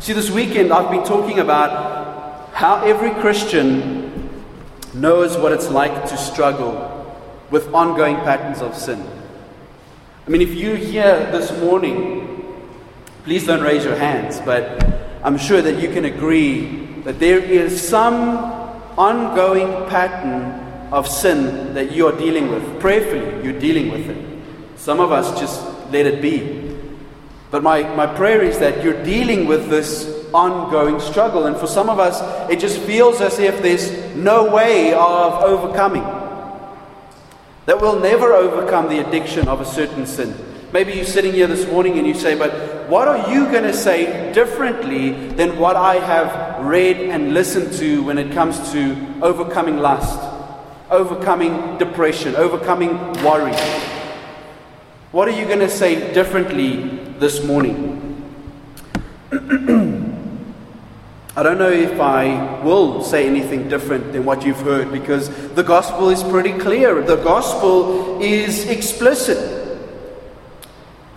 See, this weekend I've been talking about how every Christian knows what it's like to struggle with ongoing patterns of sin. I mean, if you're here this morning, please don't raise your hands, but I'm sure that you can agree that there is some ongoing pattern of sin that you are dealing with. Prayerfully, you're dealing with it. Some of us just let it be. But my, my prayer is that you're dealing with this ongoing struggle. And for some of us, it just feels as if there's no way of overcoming. That we'll never overcome the addiction of a certain sin. Maybe you're sitting here this morning and you say, But what are you going to say differently than what I have read and listened to when it comes to overcoming lust, overcoming depression, overcoming worry? What are you going to say differently this morning? I don't know if I will say anything different than what you've heard because the gospel is pretty clear. The gospel is explicit.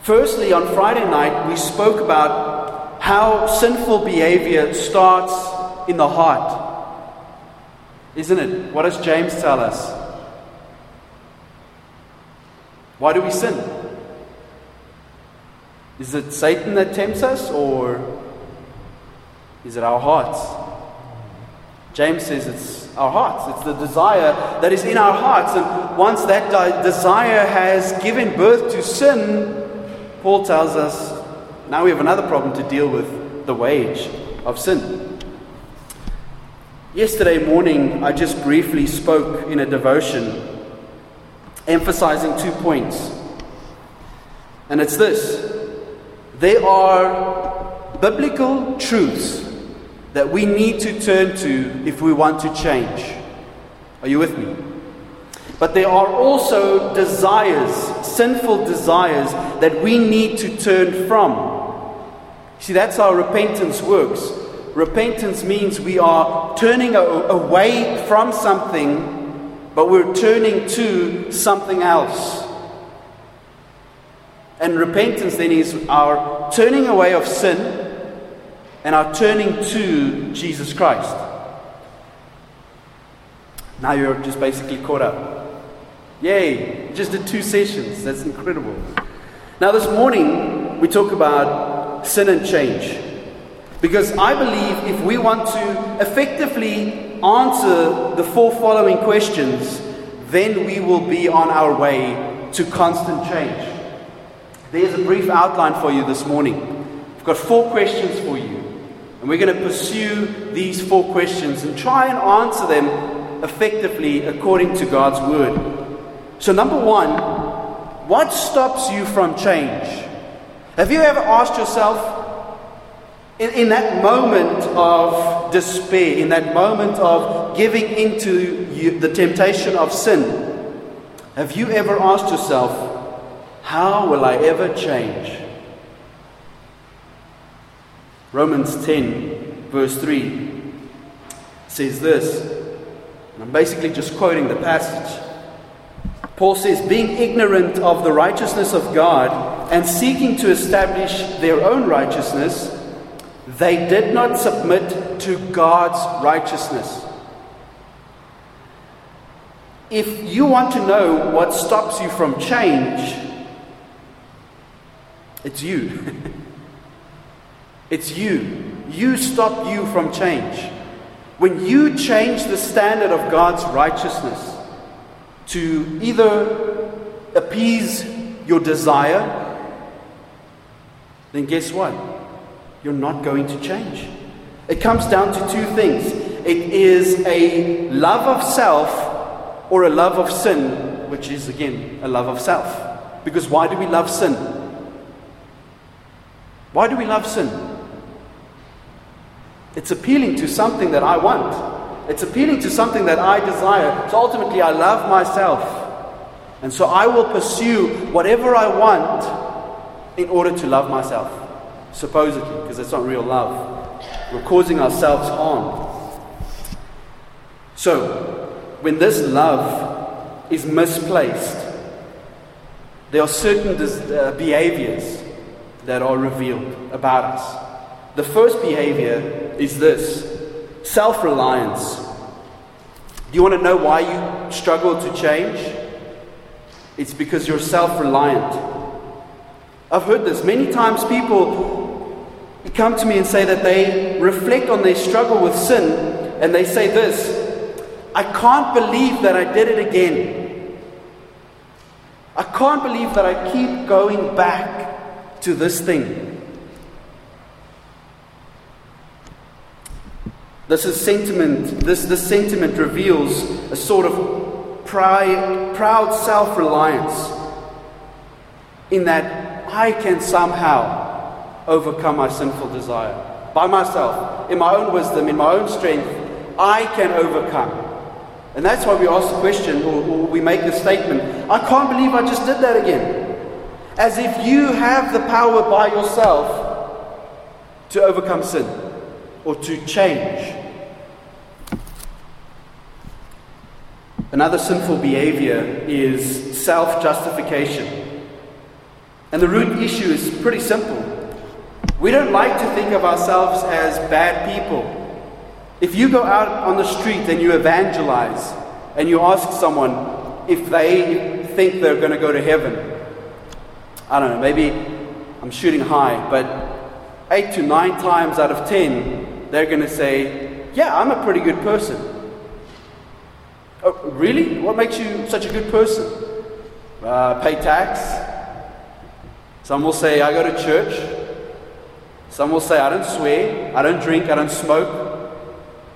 Firstly, on Friday night, we spoke about how sinful behavior starts in the heart. Isn't it? What does James tell us? Why do we sin? Is it Satan that tempts us, or is it our hearts? James says it's our hearts. It's the desire that is in our hearts. And once that desire has given birth to sin, Paul tells us now we have another problem to deal with the wage of sin. Yesterday morning, I just briefly spoke in a devotion emphasizing two points. And it's this there are biblical truths that we need to turn to if we want to change. Are you with me? But there are also desires, sinful desires, that we need to turn from. See, that's how repentance works. Repentance means we are turning away from something, but we're turning to something else. And repentance then is our turning away of sin and our turning to Jesus Christ. Now you're just basically caught up. Yay, just did two sessions. That's incredible. Now, this morning, we talk about sin and change. Because I believe if we want to effectively answer the four following questions, then we will be on our way to constant change. There's a brief outline for you this morning. I've got four questions for you. And we're going to pursue these four questions and try and answer them effectively according to God's Word. So, number one, what stops you from change? Have you ever asked yourself, in, in that moment of despair, in that moment of giving into you, the temptation of sin, have you ever asked yourself, how will I ever change? Romans 10, verse 3 says this. I'm basically just quoting the passage. Paul says, being ignorant of the righteousness of God and seeking to establish their own righteousness, they did not submit to God's righteousness. If you want to know what stops you from change, it's you. it's you. You stop you from change. When you change the standard of God's righteousness, to either appease your desire, then guess what? You're not going to change. It comes down to two things it is a love of self or a love of sin, which is again a love of self. Because why do we love sin? Why do we love sin? It's appealing to something that I want. It's appealing to something that I desire. So ultimately, I love myself. And so I will pursue whatever I want in order to love myself. Supposedly, because it's not real love. We're causing ourselves harm. So, when this love is misplaced, there are certain uh, behaviors that are revealed about us. The first behavior is this self reliance. Do you want to know why you struggle to change? It's because you're self reliant. I've heard this many times. People come to me and say that they reflect on their struggle with sin and they say this I can't believe that I did it again. I can't believe that I keep going back to this thing. This is sentiment, this, this sentiment reveals a sort of pride, proud self reliance in that I can somehow overcome my sinful desire. By myself, in my own wisdom, in my own strength, I can overcome. And that's why we ask the question, or, or we make the statement I can't believe I just did that again. As if you have the power by yourself to overcome sin or to change. Another sinful behavior is self justification. And the root issue is pretty simple. We don't like to think of ourselves as bad people. If you go out on the street and you evangelize and you ask someone if they think they're going to go to heaven, I don't know, maybe I'm shooting high, but eight to nine times out of ten, they're going to say, Yeah, I'm a pretty good person. Oh, really? What makes you such a good person? Uh, pay tax. Some will say, I go to church. Some will say, I don't swear, I don't drink, I don't smoke.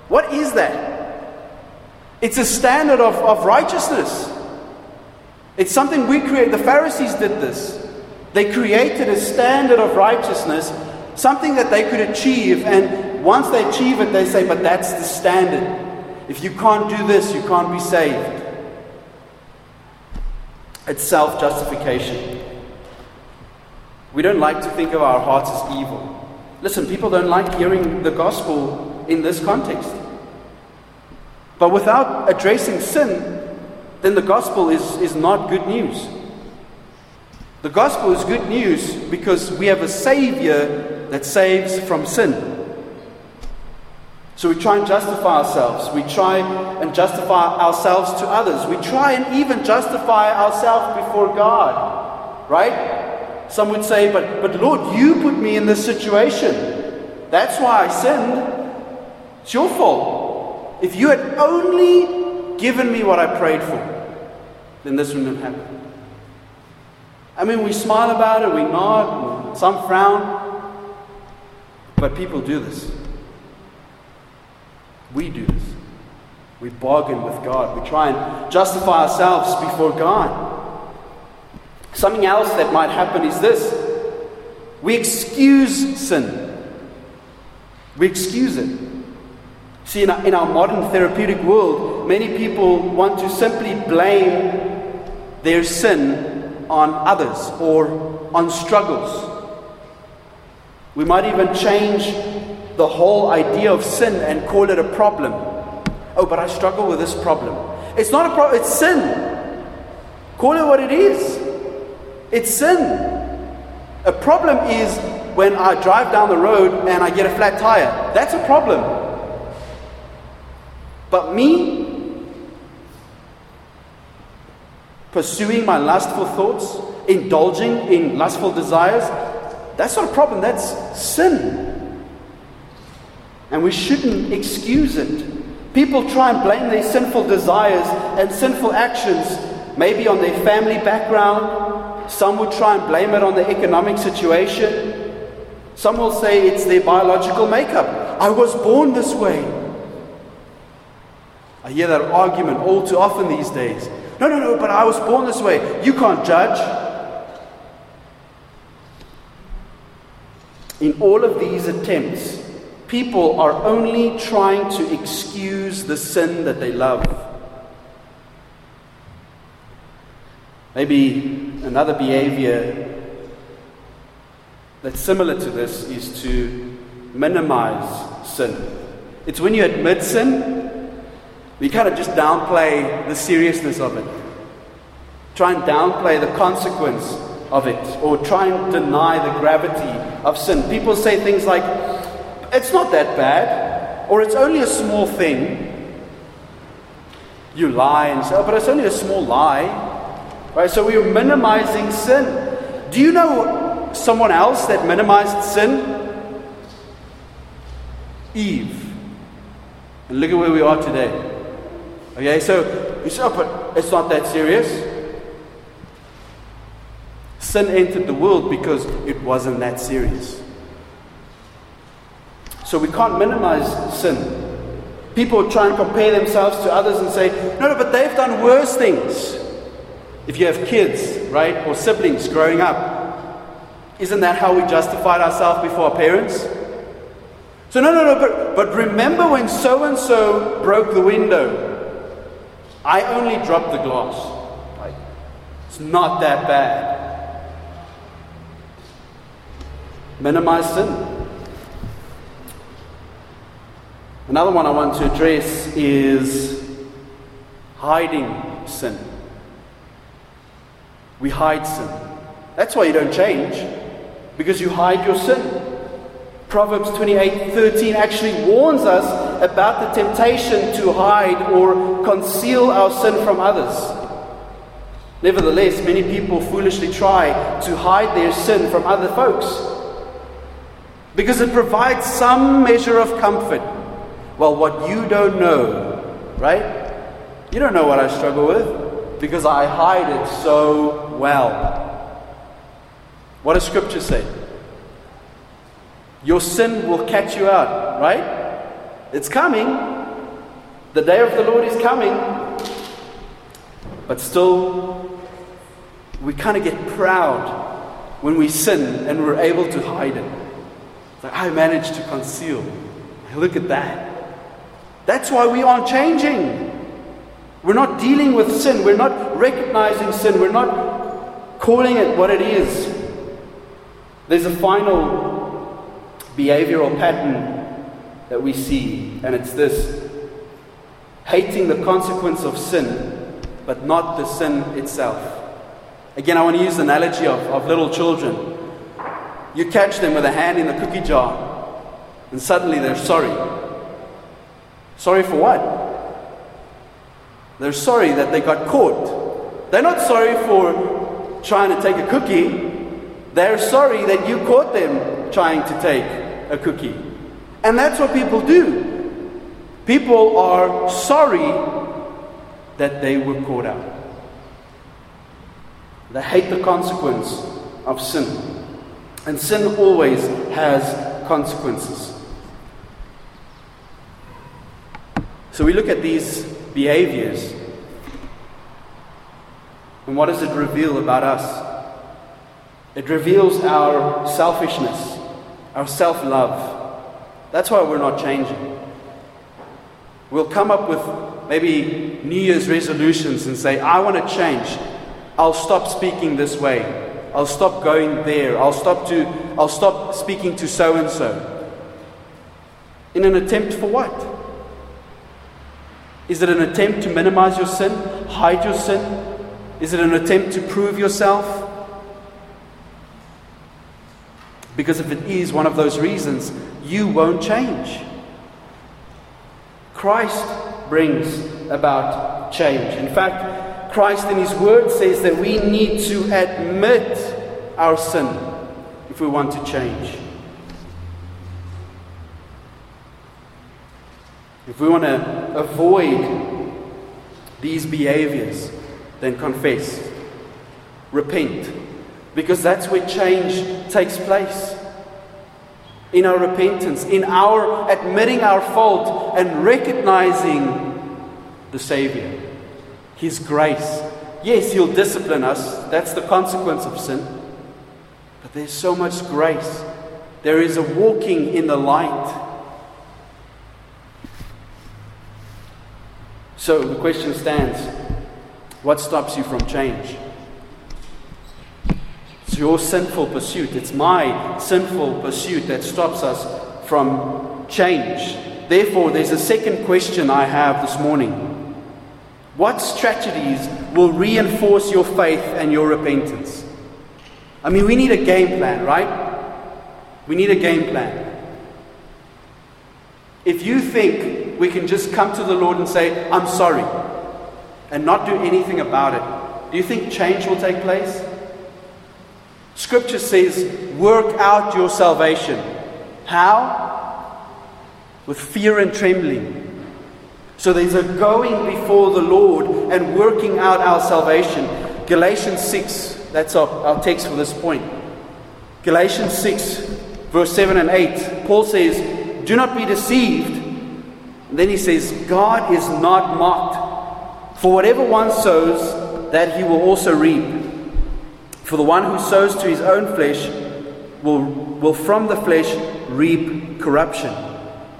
What is that? It's a standard of, of righteousness. It's something we create. The Pharisees did this. They created a standard of righteousness, something that they could achieve, and once they achieve it, they say, But that's the standard. If you can't do this, you can't be saved. It's self justification. We don't like to think of our hearts as evil. Listen, people don't like hearing the gospel in this context. But without addressing sin, then the gospel is, is not good news. The gospel is good news because we have a Savior that saves from sin. So we try and justify ourselves. We try and justify ourselves to others. We try and even justify ourselves before God. Right? Some would say, but, but Lord, you put me in this situation. That's why I sinned. It's your fault. If you had only given me what I prayed for, then this wouldn't have happened. I mean, we smile about it, we nod, some frown, but people do this. We do this. We bargain with God. We try and justify ourselves before God. Something else that might happen is this we excuse sin. We excuse it. See, in our, in our modern therapeutic world, many people want to simply blame their sin on others or on struggles. We might even change the whole idea of sin and call it a problem. Oh, but I struggle with this problem. It's not a problem, it's sin. Call it what it is. It's sin. A problem is when I drive down the road and I get a flat tire. That's a problem. But me pursuing my lustful thoughts, indulging in lustful desires, that's not a problem, that's sin. And we shouldn't excuse it. People try and blame their sinful desires and sinful actions, maybe on their family background. Some would try and blame it on the economic situation. Some will say it's their biological makeup. I was born this way. I hear that argument all too often these days. No, no, no, but I was born this way. You can't judge. In all of these attempts People are only trying to excuse the sin that they love. Maybe another behavior that's similar to this is to minimize sin. It's when you admit sin, we kind of just downplay the seriousness of it. Try and downplay the consequence of it, or try and deny the gravity of sin. People say things like, it's not that bad, or it's only a small thing. You lie and say, oh, but it's only a small lie. Right? So we are minimizing sin. Do you know someone else that minimized sin? Eve. And look at where we are today. Okay, so you say, oh, but it's not that serious. Sin entered the world because it wasn't that serious. So we can't minimize sin. People try and compare themselves to others and say, no, no, but they've done worse things. If you have kids, right, or siblings growing up, isn't that how we justified ourselves before our parents? So, no, no, no, but, but remember when so and so broke the window? I only dropped the glass. Like, it's not that bad. Minimize sin. Another one I want to address is hiding sin. We hide sin. That's why you don't change, because you hide your sin. Proverbs 28 13 actually warns us about the temptation to hide or conceal our sin from others. Nevertheless, many people foolishly try to hide their sin from other folks because it provides some measure of comfort. Well, what you don't know, right? You don't know what I struggle with because I hide it so well. What does Scripture say? Your sin will catch you out, right? It's coming. The day of the Lord is coming. But still, we kind of get proud when we sin and we're able to hide it. It's like, I managed to conceal. Look at that. That's why we aren't changing. We're not dealing with sin. We're not recognizing sin. We're not calling it what it is. There's a final behavioral pattern that we see, and it's this hating the consequence of sin, but not the sin itself. Again, I want to use the analogy of, of little children. You catch them with a hand in the cookie jar, and suddenly they're sorry. Sorry for what? They're sorry that they got caught. They're not sorry for trying to take a cookie. They're sorry that you caught them trying to take a cookie. And that's what people do. People are sorry that they were caught out. They hate the consequence of sin. And sin always has consequences. So we look at these behaviors. And what does it reveal about us? It reveals our selfishness, our self love. That's why we're not changing. We'll come up with maybe New Year's resolutions and say, I want to change. I'll stop speaking this way. I'll stop going there. I'll stop to I'll stop speaking to so and so. In an attempt for what? Is it an attempt to minimize your sin, hide your sin? Is it an attempt to prove yourself? Because if it is one of those reasons, you won't change. Christ brings about change. In fact, Christ in His Word says that we need to admit our sin if we want to change. If we want to avoid these behaviors, then confess, repent, because that's where change takes place. In our repentance, in our admitting our fault and recognizing the Savior, His grace. Yes, He'll discipline us, that's the consequence of sin. But there's so much grace. There is a walking in the light. So the question stands what stops you from change? It's your sinful pursuit. It's my sinful pursuit that stops us from change. Therefore, there's a second question I have this morning. What strategies will reinforce your faith and your repentance? I mean, we need a game plan, right? We need a game plan. If you think we can just come to the Lord and say, I'm sorry, and not do anything about it, do you think change will take place? Scripture says, work out your salvation. How? With fear and trembling. So there's a going before the Lord and working out our salvation. Galatians 6, that's our, our text for this point. Galatians 6, verse 7 and 8, Paul says, Do not be deceived. And then he says, God is not mocked. For whatever one sows, that he will also reap. For the one who sows to his own flesh will, will from the flesh reap corruption.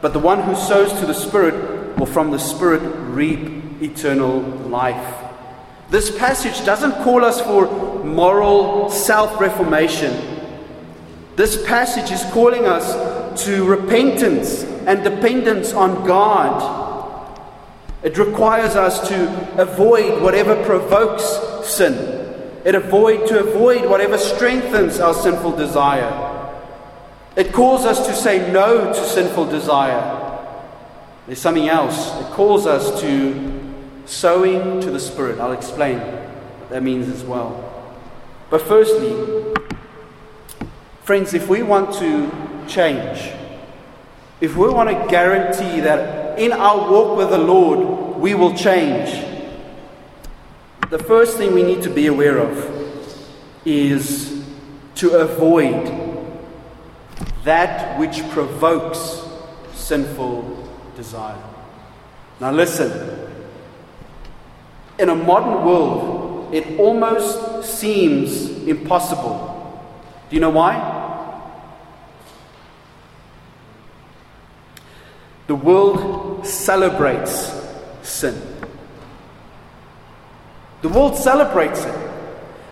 But the one who sows to the Spirit will from the Spirit reap eternal life. This passage doesn't call us for moral self reformation. This passage is calling us to repentance and dependence on God. It requires us to avoid whatever provokes sin. It avoid to avoid whatever strengthens our sinful desire. It calls us to say no to sinful desire. There's something else. It calls us to sowing to the Spirit. I'll explain what that means as well. But firstly, Friends, if we want to change, if we want to guarantee that in our walk with the Lord we will change, the first thing we need to be aware of is to avoid that which provokes sinful desire. Now, listen. In a modern world, it almost seems impossible. Do you know why? The world celebrates sin. The world celebrates it.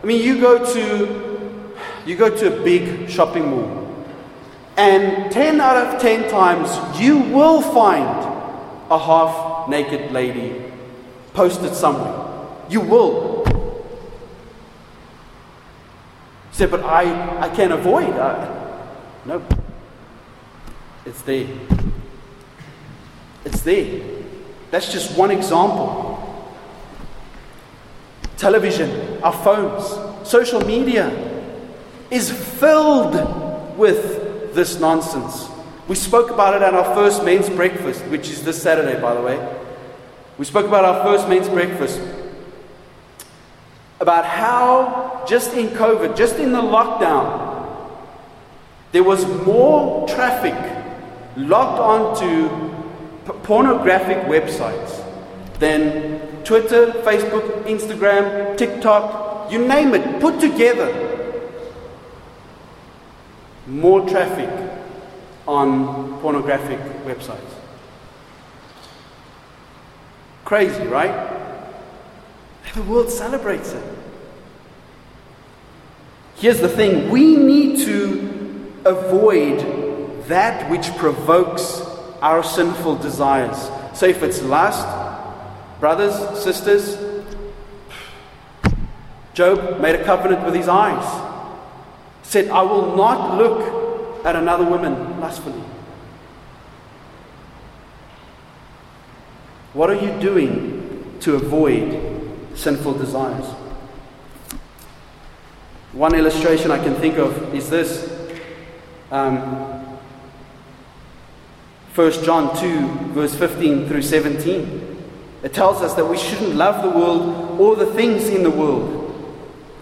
I mean, you go to you go to a big shopping mall, and 10 out of 10 times you will find a half naked lady posted somewhere. You will. say, but I, I can't avoid. I, no. It's there. It's there. That's just one example. Television, our phones, social media is filled with this nonsense. We spoke about it at our first men's breakfast, which is this Saturday, by the way. We spoke about our first men's breakfast. About how, just in COVID, just in the lockdown, there was more traffic locked onto pornographic websites than Twitter, Facebook, Instagram, TikTok, you name it, put together. More traffic on pornographic websites. Crazy, right? The world celebrates it. Here's the thing we need to avoid that which provokes our sinful desires. So if it's lust, brothers, sisters, Job made a covenant with his eyes. Said, I will not look at another woman lustfully. What are you doing to avoid sinful desires? One illustration I can think of is this. Um, 1 John 2, verse 15 through 17. It tells us that we shouldn't love the world or the things in the world.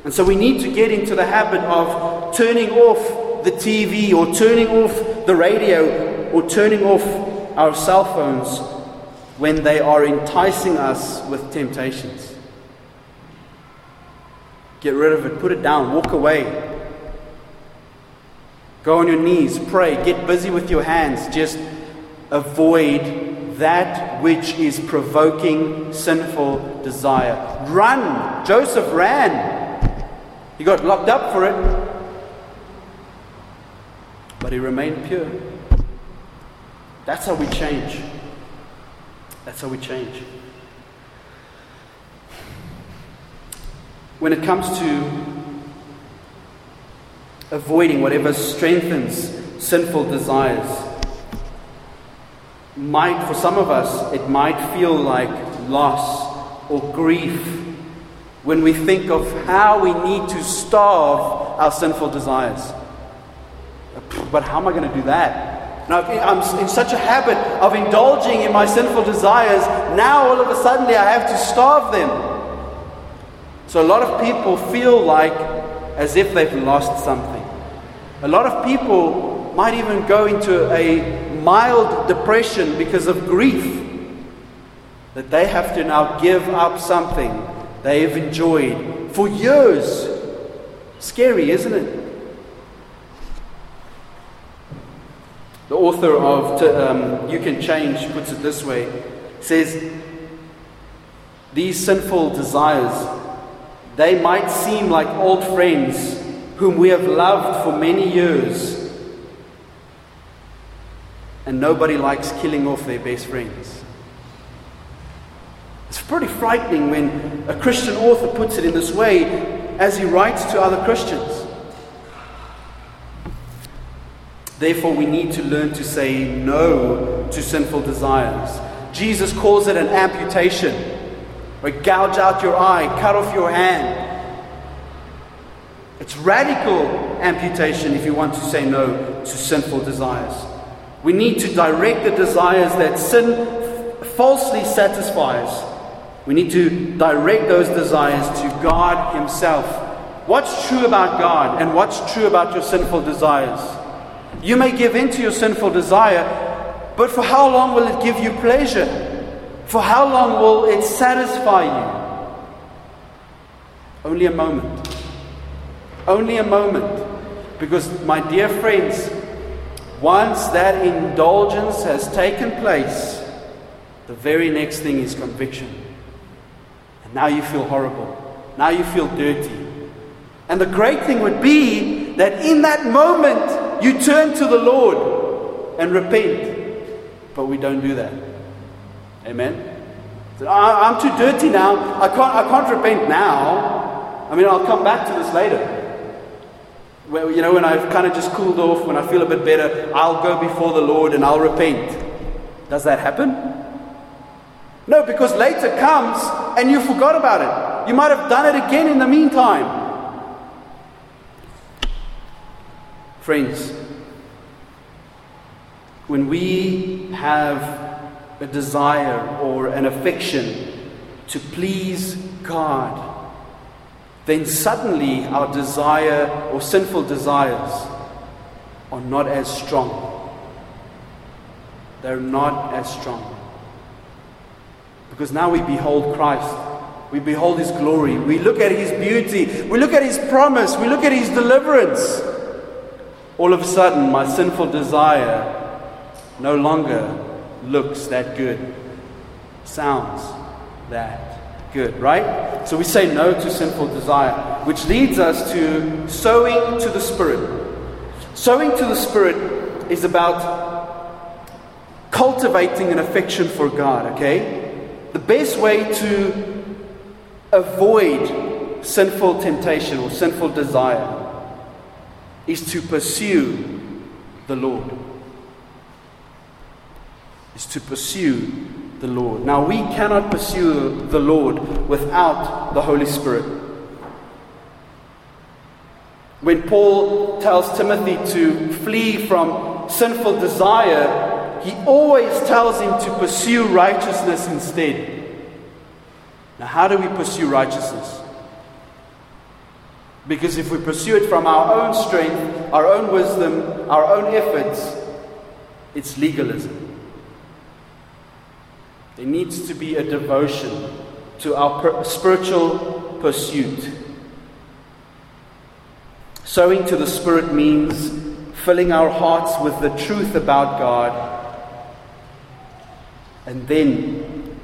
And so we need to get into the habit of turning off the TV or turning off the radio or turning off our cell phones when they are enticing us with temptations. Get rid of it, put it down, walk away. Go on your knees, pray, get busy with your hands, just avoid that which is provoking sinful desire. Run! Joseph ran. He got locked up for it, but he remained pure. That's how we change. That's how we change. When it comes to avoiding whatever strengthens sinful desires, might, for some of us, it might feel like loss or grief when we think of how we need to starve our sinful desires. But how am I going to do that? Now, I'm in such a habit of indulging in my sinful desires, now all of a sudden I have to starve them. So a lot of people feel like as if they've lost something. A lot of people might even go into a mild depression because of grief. That they have to now give up something they have enjoyed for years. Scary, isn't it? The author of um, You Can Change puts it this way says, These sinful desires, they might seem like old friends whom we have loved for many years and nobody likes killing off their best friends. It's pretty frightening when a Christian author puts it in this way as he writes to other Christians. Therefore, we need to learn to say no to sinful desires. Jesus calls it an amputation, or gouge out your eye, cut off your hand. It's radical amputation if you want to say no to sinful desires. We need to direct the desires that sin falsely satisfies. We need to direct those desires to God Himself. What's true about God and what's true about your sinful desires? You may give in to your sinful desire, but for how long will it give you pleasure? For how long will it satisfy you? Only a moment. Only a moment. Because, my dear friends, once that indulgence has taken place, the very next thing is conviction. And now you feel horrible. Now you feel dirty. And the great thing would be that in that moment you turn to the Lord and repent. But we don't do that. Amen? I'm too dirty now. I can't, I can't repent now. I mean, I'll come back to this later you know, when I've kind of just cooled off, when I feel a bit better, I'll go before the Lord and I'll repent. Does that happen? No, because later comes and you forgot about it. You might have done it again in the meantime. Friends, when we have a desire or an affection to please God, then suddenly our desire or sinful desires are not as strong. They're not as strong. Because now we behold Christ. We behold His glory. We look at His beauty. We look at His promise. We look at His deliverance. All of a sudden, my sinful desire no longer looks that good, sounds that good, right? So we say no to sinful desire, which leads us to sowing to the Spirit. Sowing to the Spirit is about cultivating an affection for God, okay? The best way to avoid sinful temptation or sinful desire is to pursue the Lord. Is to pursue the Lord. Now, we cannot pursue the Lord without the Holy Spirit. When Paul tells Timothy to flee from sinful desire, he always tells him to pursue righteousness instead. Now, how do we pursue righteousness? Because if we pursue it from our own strength, our own wisdom, our own efforts, it's legalism. There needs to be a devotion to our per- spiritual pursuit. Sowing to the Spirit means filling our hearts with the truth about God, and then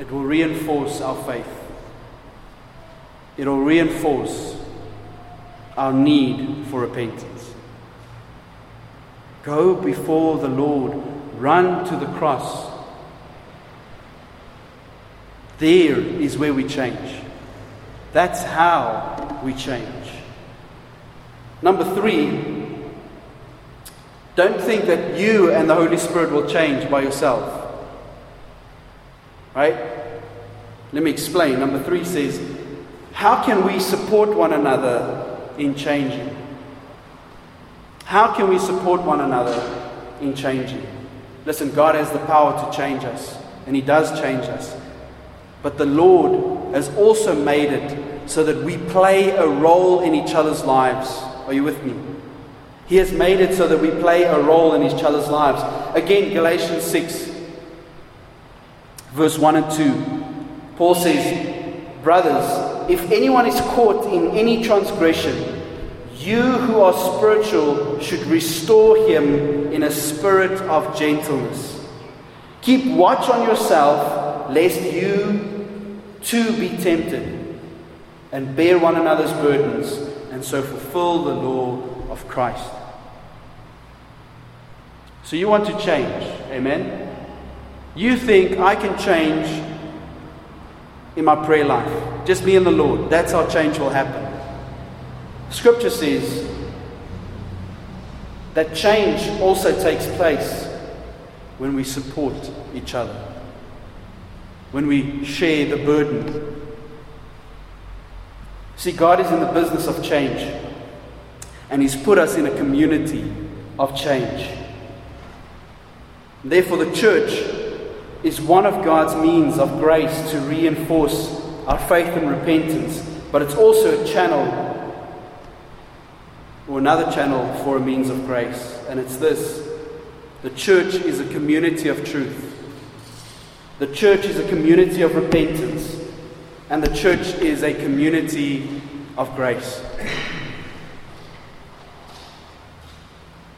it will reinforce our faith. It will reinforce our need for repentance. Go before the Lord, run to the cross there is where we change. That's how we change. Number three, Don't think that you and the Holy Spirit will change by yourself. Right? Let me explain. Number three says, How can we support one another in changing? How can we support one another in changing? Listen, God has the power to change us, and He does change us. But the Lord has also made it so that we play a role in each other's lives. Are you with me? He has made it so that we play a role in each other's lives. Again, Galatians 6, verse 1 and 2. Paul says, Brothers, if anyone is caught in any transgression, you who are spiritual should restore him in a spirit of gentleness. Keep watch on yourself, lest you too be tempted, and bear one another's burdens, and so fulfill the law of Christ. So you want to change, amen? You think I can change in my prayer life, just me and the Lord. That's how change will happen. Scripture says that change also takes place when we support each other, when we share the burden. See, God is in the business of change, and He's put us in a community of change. Therefore, the church is one of God's means of grace to reinforce our faith and repentance, but it's also a channel or another channel for a means of grace, and it's this the church is a community of truth. The church is a community of repentance, and the church is a community of grace.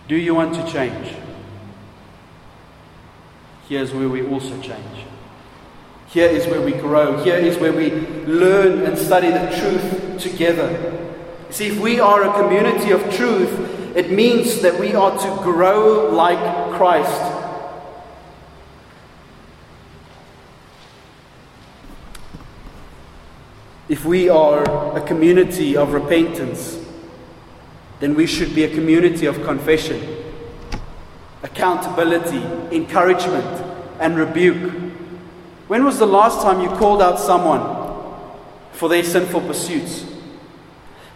Do you want to change? Here's where we also change. Here is where we grow. Here is where we learn and study the truth together. See, if we are a community of truth, it means that we are to grow like Christ. If we are a community of repentance, then we should be a community of confession, accountability, encouragement, and rebuke. When was the last time you called out someone for their sinful pursuits?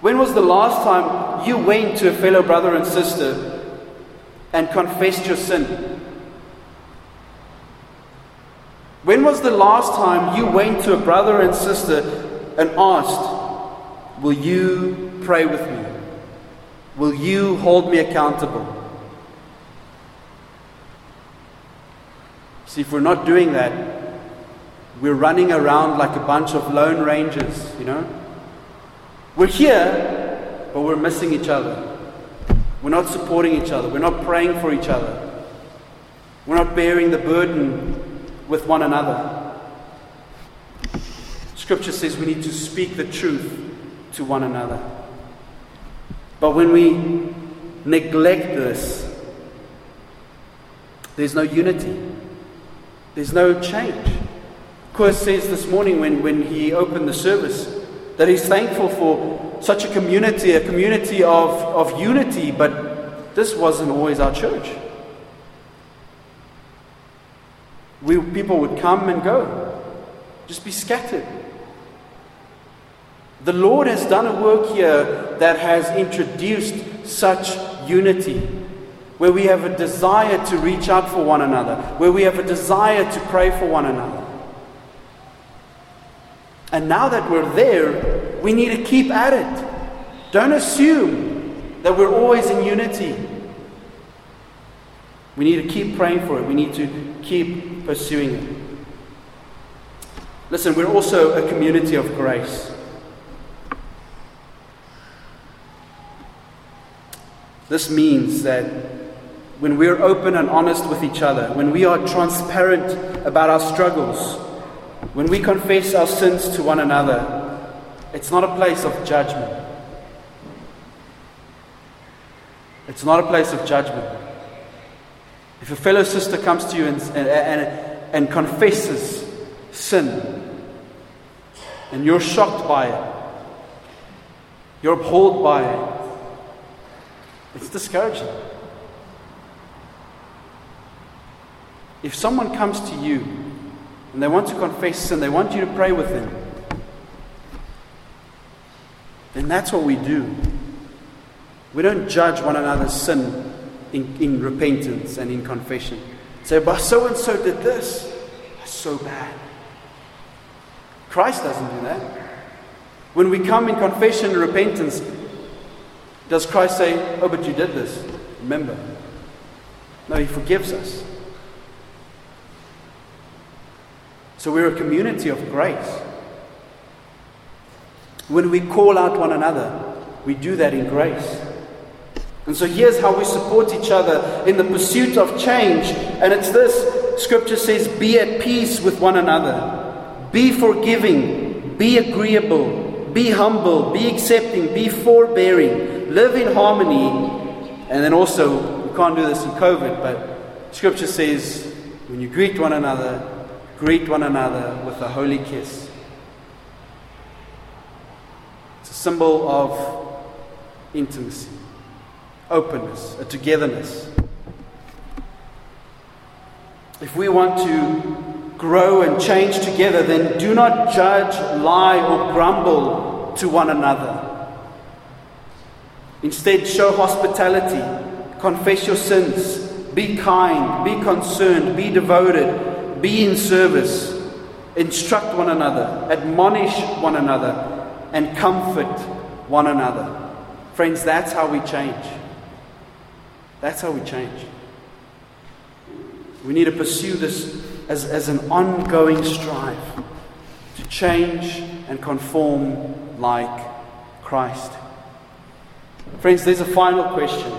When was the last time you went to a fellow brother and sister and confessed your sin? When was the last time you went to a brother and sister and asked, Will you pray with me? Will you hold me accountable? See, if we're not doing that, we're running around like a bunch of lone rangers, you know? We're here, but we're missing each other. We're not supporting each other. We're not praying for each other. We're not bearing the burden with one another. Scripture says we need to speak the truth to one another. But when we neglect this, there's no unity, there's no change. Kurs says this morning when, when he opened the service, that he's thankful for such a community, a community of, of unity, but this wasn't always our church. We, people would come and go, just be scattered. The Lord has done a work here that has introduced such unity, where we have a desire to reach out for one another, where we have a desire to pray for one another. And now that we're there, we need to keep at it. Don't assume that we're always in unity. We need to keep praying for it. We need to keep pursuing it. Listen, we're also a community of grace. This means that when we're open and honest with each other, when we are transparent about our struggles, when we confess our sins to one another, it's not a place of judgment. It's not a place of judgment. If a fellow sister comes to you and, and, and, and confesses sin, and you're shocked by it, you're appalled by it, it's discouraging. If someone comes to you and they want to confess sin, they want you to pray with them, then that's what we do. We don't judge one another's sin in, in repentance and in confession. Say, but so and so did this. That's so bad. Christ doesn't do that. When we come in confession and repentance, does Christ say, Oh, but you did this? Remember. No, He forgives us. So we're a community of grace. When we call out one another, we do that in grace. And so here's how we support each other in the pursuit of change. And it's this Scripture says, Be at peace with one another, be forgiving, be agreeable, be humble, be accepting, be forbearing, live in harmony. And then also, we can't do this in COVID, but Scripture says, when you greet one another, greet one another with a holy kiss. It's a symbol of intimacy openness, a togetherness. If we want to grow and change together, then do not judge, lie, or grumble to one another. Instead, show hospitality, confess your sins, be kind, be concerned, be devoted, be in service, instruct one another, admonish one another, and comfort one another. Friends, that's how we change. That's how we change. We need to pursue this as, as an ongoing strive to change and conform like Christ. Friends, there's a final question.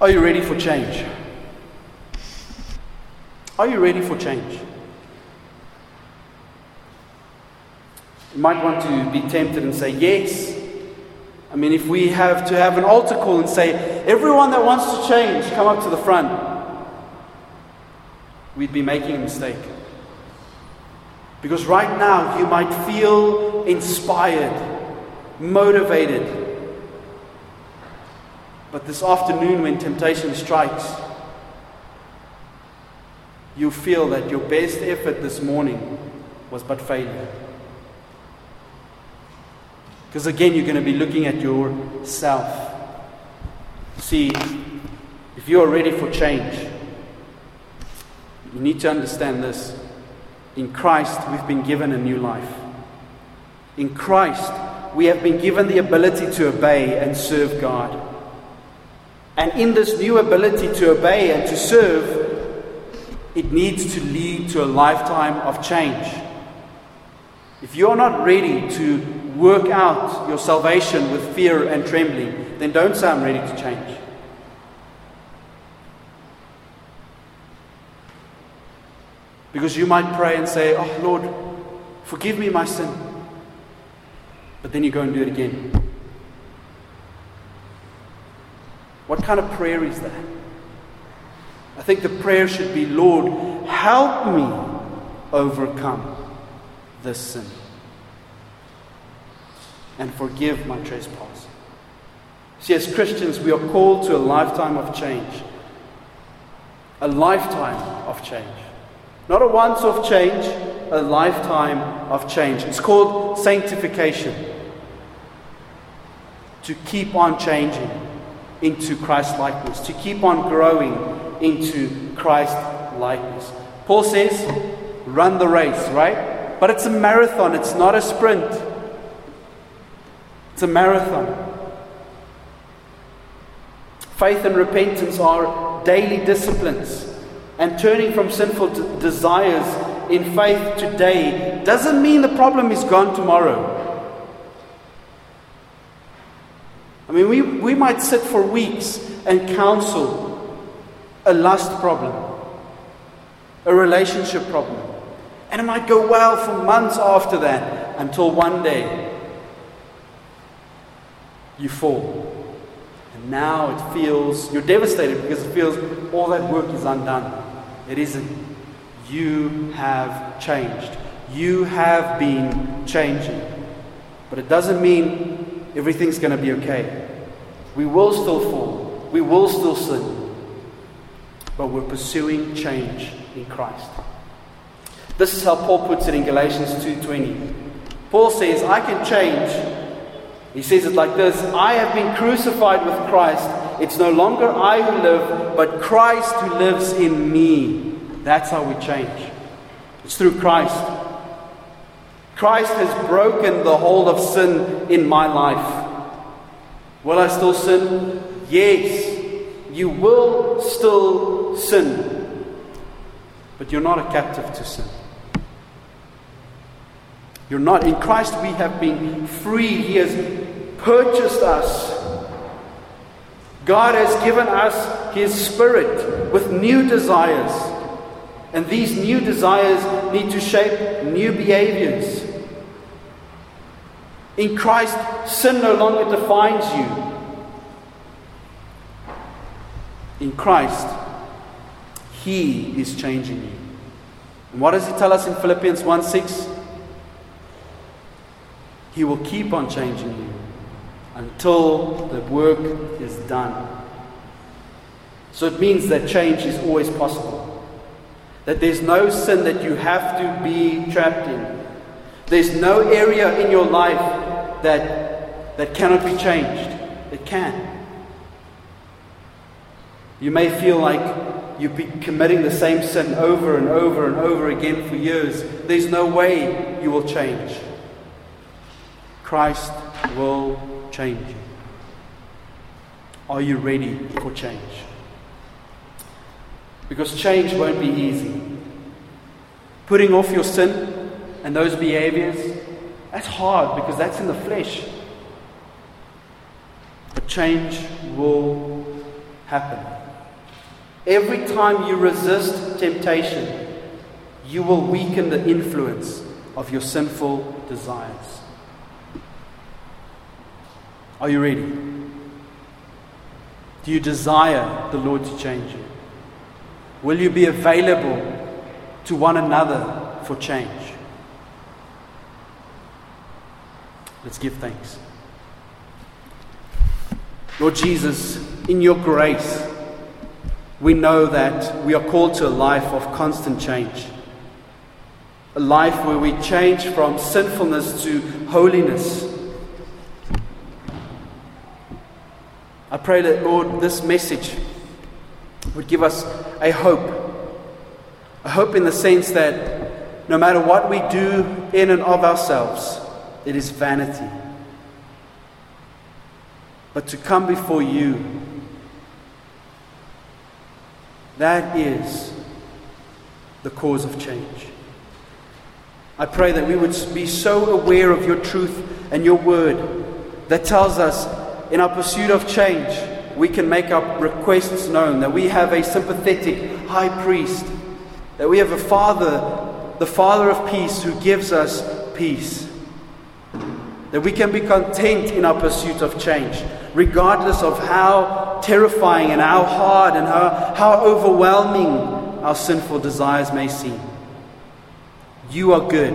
Are you ready for change? Are you ready for change? You might want to be tempted and say, Yes, I mean, if we have to have an altar call and say, everyone that wants to change, come up to the front, we'd be making a mistake. Because right now, you might feel inspired, motivated. But this afternoon, when temptation strikes, you feel that your best effort this morning was but failure. Because again, you're going to be looking at yourself. See, if you are ready for change, you need to understand this. In Christ, we've been given a new life. In Christ, we have been given the ability to obey and serve God. And in this new ability to obey and to serve, it needs to lead to a lifetime of change. If you're not ready to work out your salvation with fear and trembling, then don't say, I'm ready to change. Because you might pray and say, Oh Lord, forgive me my sin. But then you go and do it again. What kind of prayer is that? I think the prayer should be, Lord, help me overcome this sin and forgive my trespass. See, as Christians, we are called to a lifetime of change. A lifetime of change. Not a once off change, a lifetime of change. It's called sanctification. To keep on changing into Christ likeness, to keep on growing into Christ likeness. Paul says, run the race, right? But it's a marathon, it's not a sprint. It's a marathon. Faith and repentance are daily disciplines. And turning from sinful desires in faith today doesn't mean the problem is gone tomorrow. I mean, we, we might sit for weeks and counsel a lust problem, a relationship problem. And it might go well for months after that until one day you fall. And now it feels, you're devastated because it feels all that work is undone. It isn't. You have changed. You have been changing. But it doesn't mean everything's going to be okay. We will still fall. We will still sin. but we're pursuing change in Christ. This is how Paul puts it in Galatians 2:20. Paul says, "I can change." He says it like this, "I have been crucified with Christ. It's no longer I who live, but Christ who lives in me." That's how we change. It's through Christ. Christ has broken the hold of sin in my life. Will I still sin? Yes. You will still sin. But you're not a captive to sin. You're not. In Christ, we have been free. He has purchased us. God has given us His Spirit with new desires. And these new desires need to shape new behaviors. In Christ, sin no longer defines you. In Christ, He is changing you. And what does He tell us in Philippians 1 6? He will keep on changing you until the work is done. So it means that change is always possible. That there's no sin that you have to be trapped in. There's no area in your life that, that cannot be changed. It can. You may feel like you've been committing the same sin over and over and over again for years. There's no way you will change. Christ will change you. Are you ready for change? Because change won't be easy. Putting off your sin and those behaviors, that's hard because that's in the flesh. But change will happen. Every time you resist temptation, you will weaken the influence of your sinful desires. Are you ready? Do you desire the Lord to change you? Will you be available to one another for change? Let's give thanks. Lord Jesus, in your grace, we know that we are called to a life of constant change. A life where we change from sinfulness to holiness. I pray that, Lord, this message would give us a hope. A hope in the sense that no matter what we do in and of ourselves, it is vanity. But to come before you, that is the cause of change. I pray that we would be so aware of your truth and your word that tells us in our pursuit of change, we can make our requests known, that we have a sympathetic high priest, that we have a Father, the Father of peace, who gives us peace. That we can be content in our pursuit of change, regardless of how terrifying and how hard and how, how overwhelming our sinful desires may seem. You are good.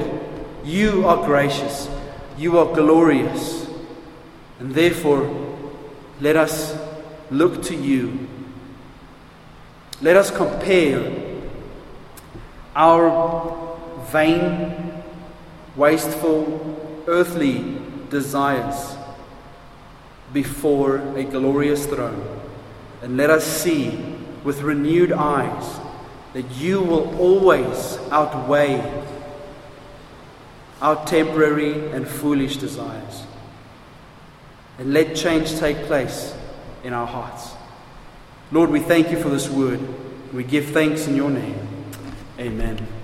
You are gracious. You are glorious. And therefore, let us look to you. Let us compare our vain, wasteful, earthly desires before a glorious throne. And let us see with renewed eyes that you will always outweigh our temporary and foolish desires. And let change take place in our hearts. Lord, we thank you for this word. We give thanks in your name. Amen.